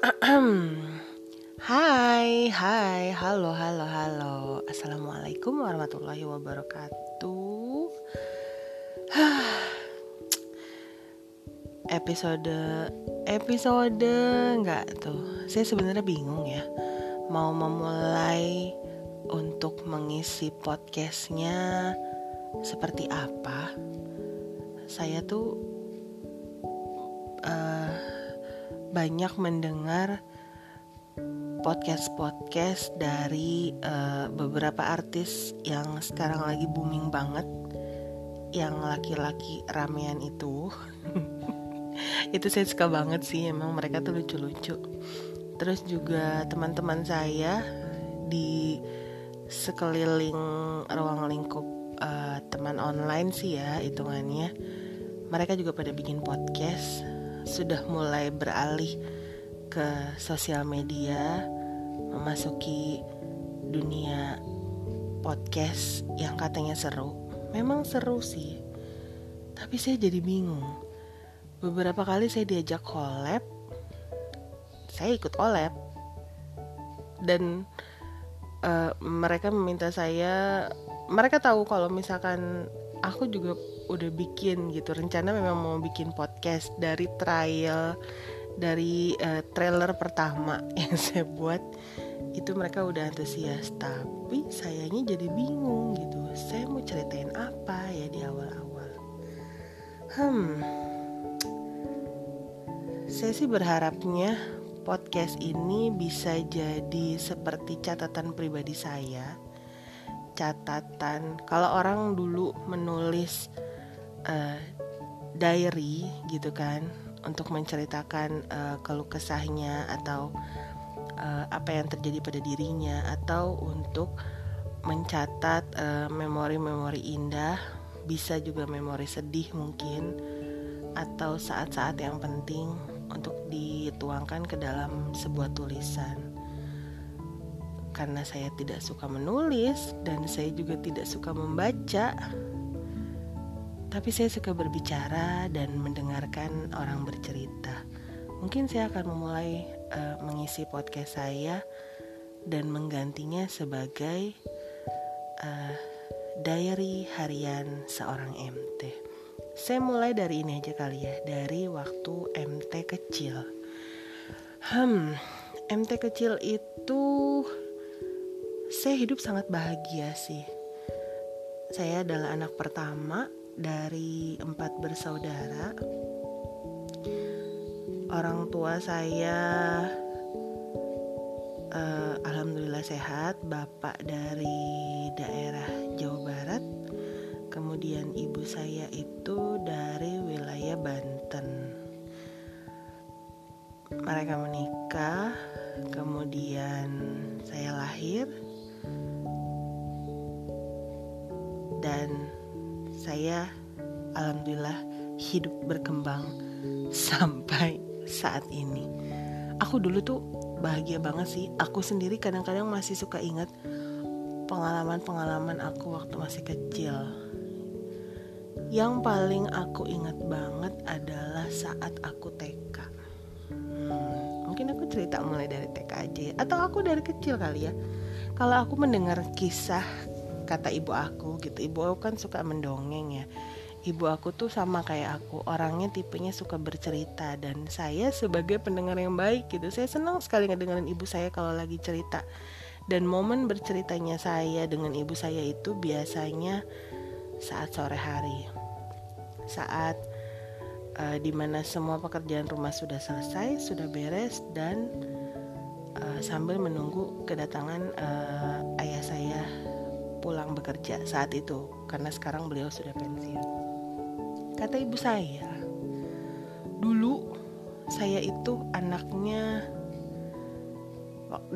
Hai, hai, halo, halo, halo. Assalamualaikum warahmatullahi wabarakatuh. Episode, episode enggak tuh. Saya sebenarnya bingung ya Mau memulai untuk mengisi podcastnya seperti apa. Saya tuh uh, banyak mendengar podcast-podcast dari uh, beberapa artis yang sekarang lagi booming banget yang laki-laki ramean itu. Itu saya suka banget sih emang mereka tuh lucu-lucu. Terus juga teman-teman saya di sekeliling ruang lingkup uh, teman online sih ya hitungannya mereka juga pada bikin podcast sudah mulai beralih ke sosial media, memasuki dunia podcast yang katanya seru. Memang seru sih, tapi saya jadi bingung. Beberapa kali saya diajak collab, saya ikut collab, dan uh, mereka meminta saya. Mereka tahu kalau misalkan aku juga udah bikin gitu. Rencana memang mau bikin podcast dari trial dari uh, trailer pertama yang saya buat. Itu mereka udah antusias tapi sayangnya jadi bingung gitu. Saya mau ceritain apa ya di awal-awal? Hmm. Saya sih berharapnya podcast ini bisa jadi seperti catatan pribadi saya. Catatan kalau orang dulu menulis uh, diary gitu kan untuk menceritakan uh, keluh kesahnya atau uh, apa yang terjadi pada dirinya atau untuk mencatat memori-memori uh, indah bisa juga memori sedih mungkin atau saat-saat yang penting untuk dituangkan ke dalam sebuah tulisan. Karena saya tidak suka menulis dan saya juga tidak suka membaca tapi saya suka berbicara dan mendengarkan orang bercerita. Mungkin saya akan memulai uh, mengisi podcast saya dan menggantinya sebagai uh, diary harian seorang MT. Saya mulai dari ini aja kali ya, dari waktu MT kecil. Hmm, MT kecil itu saya hidup sangat bahagia sih. Saya adalah anak pertama dari empat bersaudara. Orang tua saya uh, alhamdulillah sehat, bapak dari daerah Jawa Barat. Kemudian ibu saya itu dari wilayah Banten. Mereka menikah, kemudian saya lahir dan saya alhamdulillah hidup berkembang sampai saat ini. Aku dulu tuh bahagia banget sih. Aku sendiri kadang-kadang masih suka ingat pengalaman-pengalaman aku waktu masih kecil. Yang paling aku ingat banget adalah saat aku TK. Hmm, mungkin aku cerita mulai dari TK aja ya. Atau aku dari kecil kali ya. Kalau aku mendengar kisah kata ibu aku gitu. Ibu aku kan suka mendongeng ya. Ibu aku tuh sama kayak aku orangnya tipenya suka bercerita dan saya sebagai pendengar yang baik gitu. Saya senang sekali ngedengerin ibu saya kalau lagi cerita. Dan momen berceritanya saya dengan ibu saya itu biasanya saat sore hari. Saat uh, di mana semua pekerjaan rumah sudah selesai sudah beres dan uh, sambil menunggu kedatangan uh, ayah saya bekerja saat itu karena sekarang beliau sudah pensiun. Kata ibu saya, dulu saya itu anaknya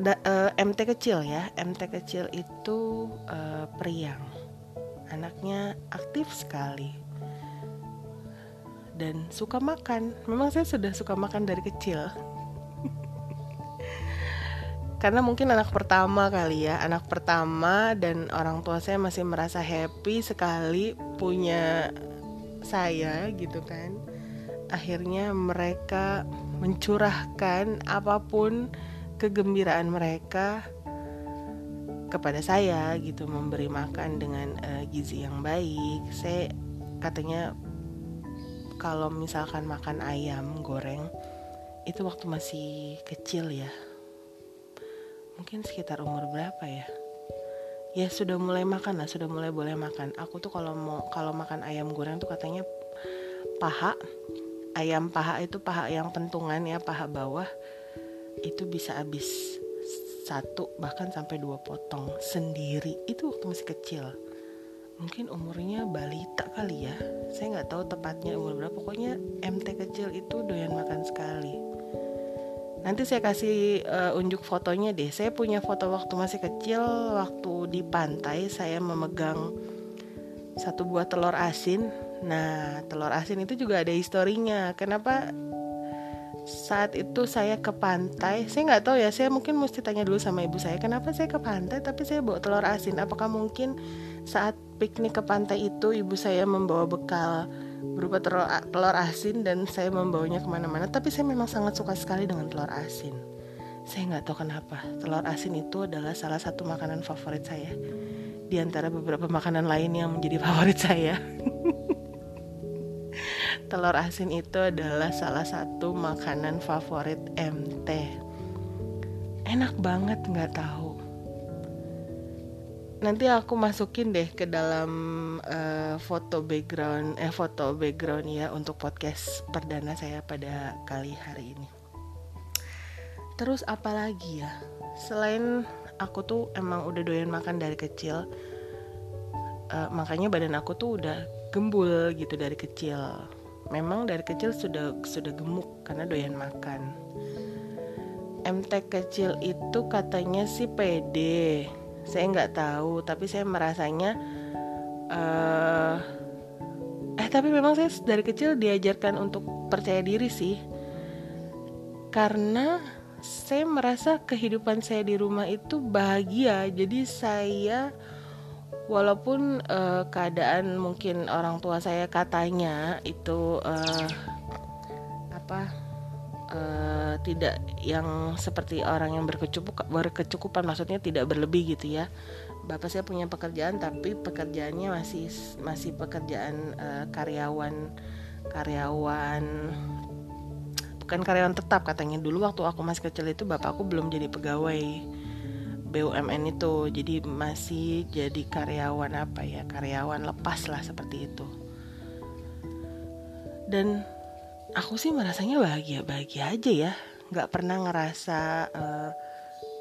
da, uh, eh, MT kecil ya, MT kecil itu uh, periang. Anaknya aktif sekali dan suka makan. Memang saya sudah suka makan dari kecil karena mungkin anak pertama kali ya anak pertama dan orang tua saya masih merasa happy sekali punya saya gitu kan. Akhirnya mereka mencurahkan apa pun kegembiraan mereka kepada saya gitu memberi makan dengan uh, gizi yang baik. Saya katanya kalau misalkan makan ayam goreng itu waktu masih kecil ya mungkin sekitar umur berapa ya? Ya sudah mulai makan lah sudah mulai boleh makan. Aku tuh kalau mau kalau makan ayam goreng tuh katanya paha ayam paha itu paha yang pentungan ya paha bawah itu bisa habis satu bahkan sampai dua potong sendiri. Itu waktu masih kecil. Mungkin umurnya balita kali ya. Saya nggak tahu tepatnya umur berapa. Pokoknya MT kecil itu doyan makan sekali nanti saya kasih uh, unjuk fotonya deh. Saya punya foto waktu masih kecil waktu di pantai saya memegang satu buah telur asin. Nah telur asin itu juga ada historinya. Kenapa saat itu saya ke pantai? Saya nggak tahu ya saya mungkin mesti tanya dulu sama ibu saya kenapa saya ke pantai tapi saya bawa telur asin? Apakah mungkin saat piknik ke pantai itu ibu saya membawa bekal berupa telur, telur asin dan saya membawanya ke mana-mana. Tapi saya memang sangat suka sekali dengan telur asin. Saya nggak tahu kenapa. Telur asin itu adalah salah satu makanan favorit saya. Di antara beberapa makanan lain yang menjadi favorit saya. Telur asin itu adalah salah satu makanan favorit MT. Enak banget nggak tahu. Nanti aku masukin deh ke dalam uh, foto background eh foto background ya untuk podcast perdana saya pada kali hari ini. Terus apa lagi ya? Selain aku tuh emang udah doyan makan dari kecil, uh, makanya badan aku tuh udah gembul gitu dari kecil memang dari kecil sudah sudah gemuk karena doyan makan MT kecil itu katanya sih pede saya nggak tahu tapi saya merasanya uh, eh tapi memang saya dari kecil diajarkan untuk percaya diri sih. Karena saya merasa kehidupan saya di rumah itu bahagia. Jadi saya walaupun uh, keadaan mungkin orang tua saya katanya itu uh, apa uh, tidak yang seperti orang yang berkecukupan, berkecukupan maksudnya tidak berlebih gitu ya. Bapak saya punya pekerjaan tapi pekerjaannya masih masih pekerjaan uh, karyawan karyawan bukan karyawan tetap katanya. Dulu waktu aku masih kecil itu bapakku belum jadi pegawai BUMN itu. Jadi masih jadi karyawan apa ya karyawan lepas lah seperti itu. Dan aku sih merasanya bahagia bahagia aja ya. Nggak pernah ngerasa uh,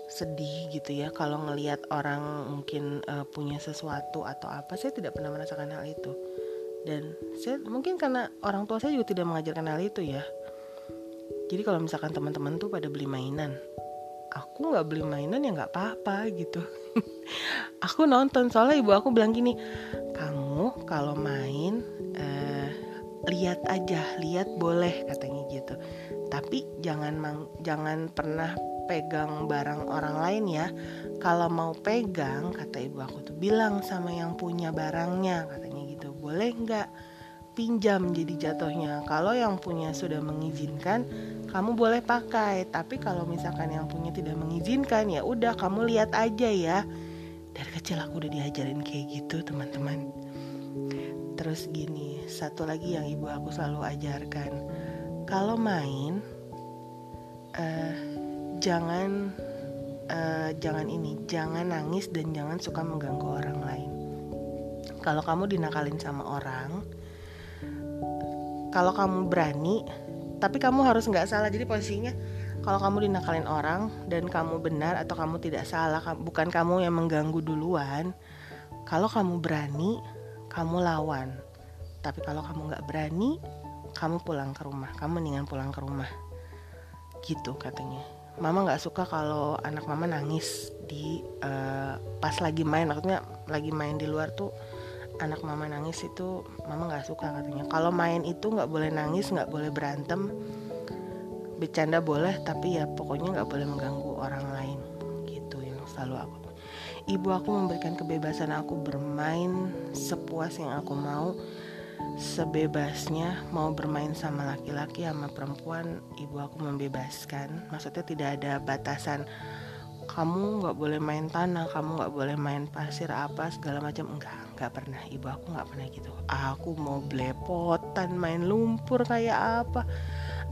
sedih gitu ya. Kalau ngelihat orang mungkin uh, punya sesuatu atau apa saya tidak pernah merasakan hal itu. Dan saya mungkin karena orang tua saya juga tidak mengajarkan hal itu ya. Jadi kalau misalkan teman-teman tuh pada beli mainan aku nggak beli mainan ya nggak apa-apa gitu. Aku nonton soalnya ibu aku bilang gini kamu kalau main lihat aja lihat boleh katanya gitu. Tapi jangan mang jangan pernah pegang barang orang lain ya. Kalau mau pegang kata ibu aku tuh bilang sama yang punya barangnya katanya gitu. Boleh nggak pinjam jadi jatuhnya? Kalau yang punya sudah mengizinkan kamu boleh pakai. Tapi kalau misalkan yang punya tidak mengizinkan ya udah kamu lihat aja ya. Dari kecil aku udah diajarin kayak gitu teman-teman terus gini satu lagi yang ibu aku selalu ajarkan. Kalau main uh, jangan uh, jangan ini jangan nangis dan jangan suka mengganggu orang lain. Kalau kamu dinakalin sama orang kalau kamu berani tapi kamu harus nggak salah. Jadi posisinya kalau kamu dinakalin orang dan kamu benar atau kamu tidak salah bukan kamu yang mengganggu duluan kalau kamu berani kamu lawan. Tapi kalau kamu nggak berani kamu pulang ke rumah. Kamu mendingan pulang ke rumah. Gitu katanya. Mama nggak suka kalau anak mama nangis di uh, pas lagi main. Maksudnya lagi main di luar tuh anak mama nangis itu mama nggak suka katanya. Kalau main itu nggak boleh nangis nggak boleh berantem. Bercanda boleh tapi ya pokoknya nggak boleh mengganggu orang lain. Gitu yang selalu aku ibu aku memberikan kebebasan aku bermain sepuas yang aku mau sebebasnya mau bermain sama laki-laki sama perempuan ibu aku membebaskan. Maksudnya tidak ada batasan kamu nggak boleh main tanah kamu nggak boleh main pasir apa segala macam. Enggak nggak pernah. Ibu aku nggak pernah gitu. Aku mau belepotan main lumpur kayak apa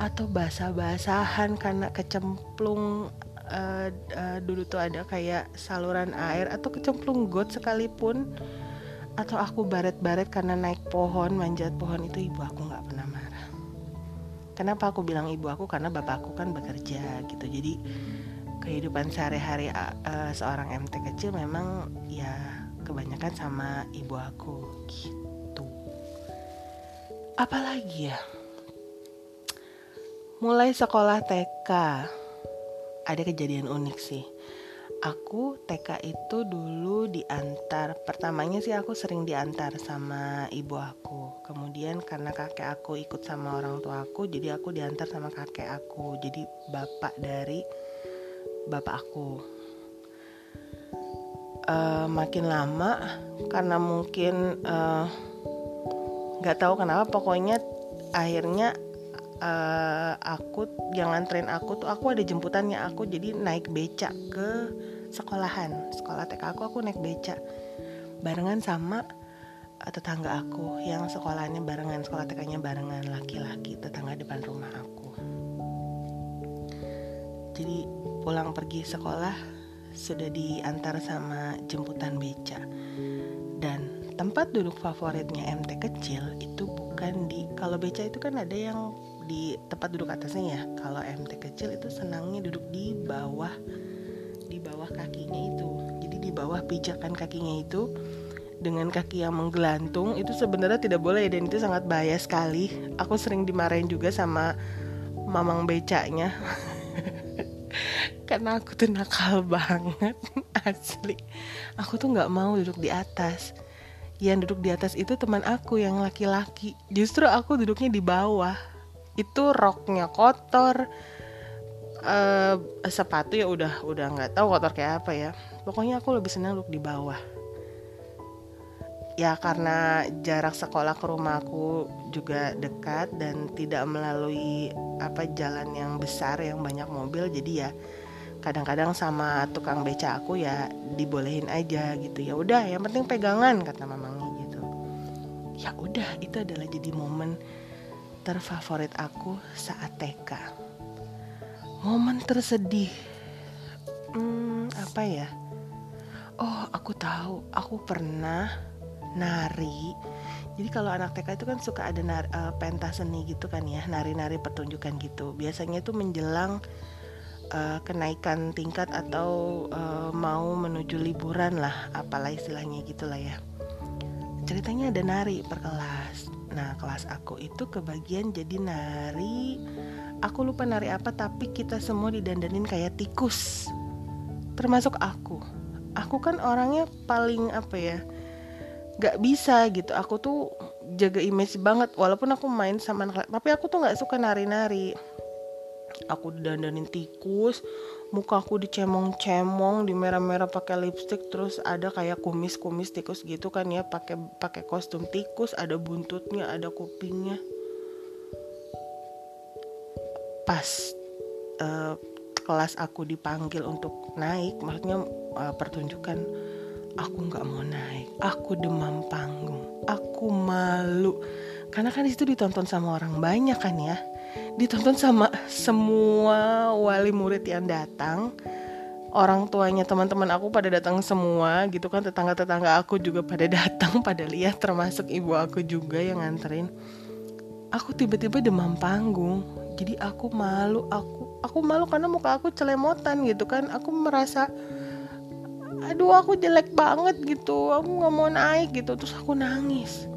atau basah-basahan karena kecemplung uh, uh, dulu tuh ada kayak saluran air atau kecemplung got sekalipun atau aku baret-baret karena naik pohon manjat pohon itu ibu aku nggak pernah marah. Kenapa aku bilang ibu aku? Karena bapakku kan bekerja gitu. Jadi kehidupan sehari-hari uh, seorang MT kecil memang ya kebanyakan sama ibu aku gitu. Apalagi ya? Mulai sekolah TK ada kejadian unik sih. Aku TK itu dulu diantar pertamanya sih aku sering diantar sama ibu aku. Kemudian karena kakek aku ikut sama orang tua aku jadi aku diantar sama kakek aku jadi bapak dari bapak aku. Uh, makin lama karena mungkin eh, nggak uh, tahu kenapa pokoknya akhirnya uh, aku yang nganterin aku tuh aku ada jemputannya aku jadi naik becak ke sekolahan. Sekolah TK aku aku naik beca. Barengan sama eh, tetangga aku yang sekolahnya barengan sekolah TK-nya barengan laki-laki tetangga depan rumah aku. Jadi pulang pergi sekolah sudah diantar sama jemputan beca. Dan tempat duduk favoritnya MT kecil itu bukan di kalau beca itu kan ada yang di tempat duduk atasnya ya. Kalau MT kecil itu senangnya duduk di bawah di bawah kakinya itu. Jadi di bawah pijakan kakinya itu dengan kaki yang menggelantung itu sebenarnya tidak boleh dan itu sangat bahaya sekali. Aku sering dimarahin juga sama mamang becaknya karena aku tuh nakal banget asli. Aku tuh nggak mau duduk di atas. Yang duduk di atas itu teman aku yang laki-laki. Justru aku duduknya di bawah itu roknya kotor. Uh, sepatu ya udah udah nggak tahu kotor kayak apa ya. Pokoknya aku lebih senang duduk di bawah. Ya karena jarak sekolah ke rumahku juga dekat dan tidak melalui apa jalan yang besar yang banyak mobil. Jadi ya kadang-kadang sama tukang beca aku ya dibolehin aja gitu. Ya udah yang penting pegangan kata mamangnya gitu. Ya udah itu adalah jadi momen terfavorit aku saat TK momen tersedih. Hmm, apa ya? Oh aku tahu. Aku pernah nari. Jadi kalau anak TK itu kan suka ada nar, uh, pentas seni gitu kan ya nari-nari pertunjukan gitu. Biasanya itu menjelang uh, kenaikan tingkat atau uh, mau menuju liburan lah apalah istilahnya gitulah ya. Ceritanya ada nari per kelas nah kelas aku itu kebagian jadi nari. Aku lupa nari apa tapi kita semua didandanin kayak tikus. Termasuk aku. Aku kan orangnya paling apa ya nggak bisa gitu. Aku tuh jaga image banget walaupun aku main sama anak tapi aku tuh nggak suka nari-nari. Aku didandanin tikus muka aku dicemong-cemong di merah-merah pakai lipstick terus ada kayak kumis-kumis tikus gitu kan ya pakai pakai kostum tikus ada buntutnya ada kupingnya. Pas uh, kelas aku dipanggil untuk naik maksudnya uh, pertunjukan aku nggak mau naik aku demam panggung aku malu. Karena kan itu ditonton sama orang banyak kan ya ditonton sama semua wali murid yang datang. Orang tuanya teman-teman aku pada datang semua gitu kan. Tetangga-tetangga aku juga pada datang pada lihat. Termasuk ibu aku juga yang nganterin. Aku tiba-tiba demam panggung. Jadi aku malu aku aku malu karena muka aku celemotan gitu kan. Aku merasa aduh aku jelek banget gitu. Aku nggak mau naik gitu. Terus aku nangis.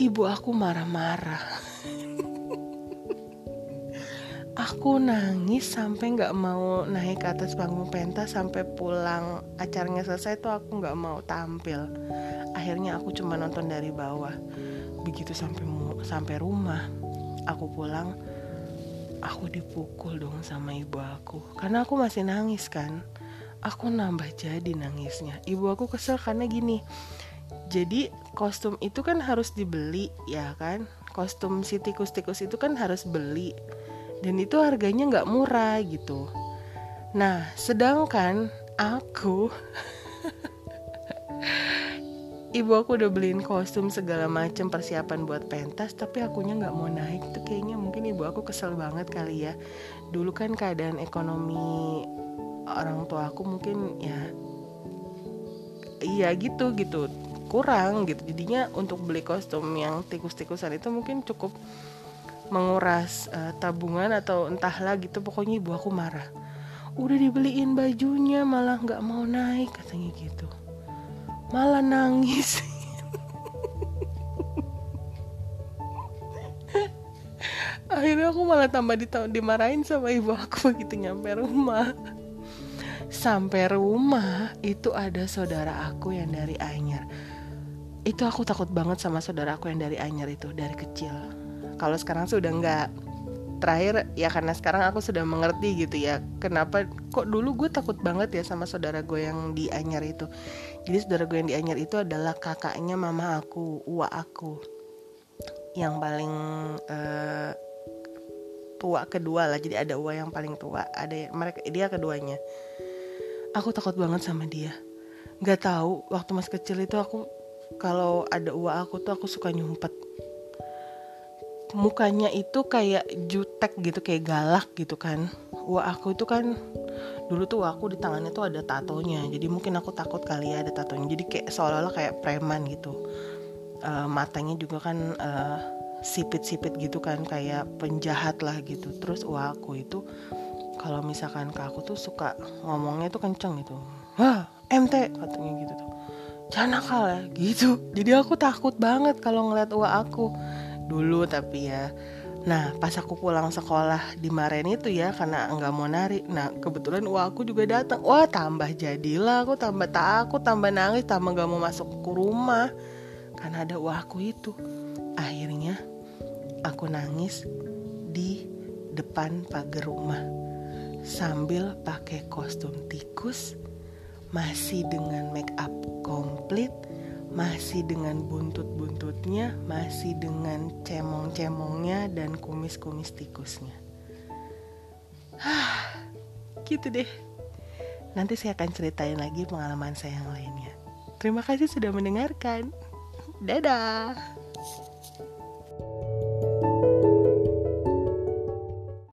Ibu aku marah-marah aku nangis sampai nggak mau naik ke atas panggung pentas sampai pulang acaranya selesai tuh aku nggak mau tampil. Akhirnya aku cuma nonton dari bawah. Begitu sampai sampai rumah aku pulang aku dipukul dong sama ibu aku. Karena aku masih nangis kan. Aku nambah jadi nangisnya. Ibu aku kesel karena gini jadi kostum itu kan harus dibeli ya kan? Kostum si tikus-tikus itu kan harus beli dan itu harganya nggak murah gitu. Nah sedangkan aku ibu aku udah beliin kostum segala macam persiapan buat pentas tapi akunya nggak mau naik. Tuh kayaknya mungkin ibu aku kesel banget kali ya. Dulu kan keadaan ekonomi orang tua aku mungkin ya iya gitu gitu. Kurang gitu. Jadinya untuk beli kostum yang tikus-tikusan itu mungkin cukup menguras uh, tabungan atau entahlah gitu pokoknya ibu aku marah. Udah dibeliin bajunya malah nggak mau naik katanya gitu. Malah nangis. Akhirnya aku malah tambah dimarahin sama ibu aku begitu nyampe rumah. Sampai rumah itu ada saudara aku yang dari Anyar itu aku takut banget sama saudara aku yang dari Anyar itu dari kecil kalau sekarang sudah enggak terakhir ya karena sekarang aku sudah mengerti gitu ya kenapa kok dulu gue takut banget ya sama saudara gue yang di Anyar itu. Jadi saudara gue yang di Anyar itu adalah kakaknya mama aku uwa aku. Yang paling uh, tua kedua lah jadi ada uwa yang paling tua ada mereka dia keduanya. Aku takut banget sama dia. Nggak tahu waktu masih kecil itu aku kalau ada uwa aku tuh aku suka nyumpet mukanya itu kayak jutek gitu kayak galak gitu kan. Wah aku itu kan dulu tuh aku di tangannya tuh ada tatonya. Jadi mungkin aku takut kali ya ada tatonya. Jadi kayak seolah-olah kayak preman gitu. Uh, matanya juga kan uh, sipit-sipit gitu kan kayak penjahat lah gitu. Terus wah aku itu kalau misalkan ke aku tuh suka ngomongnya tuh kenceng gitu. Wah MT katanya gitu tuh. Jangan nakal ya gitu. Jadi aku takut banget kalau ngeliat uang aku dulu tapi ya. Nah pas aku pulang sekolah di Maren itu ya karena nggak mau nari. Nah kebetulan wah aku juga datang. Wah tambah jadilah aku tambah takut tambah nangis tambah nggak mau masuk ke rumah. Karena ada wah aku itu. Akhirnya aku nangis di depan pagar rumah. Sambil pakai kostum tikus Masih dengan make up komplit masih dengan buntut-buntutnya, masih dengan cemong-cemongnya dan kumis-kumis tikusnya. Hah, gitu deh. Nanti saya akan ceritain lagi pengalaman saya yang lainnya. Terima kasih sudah mendengarkan. Dadah.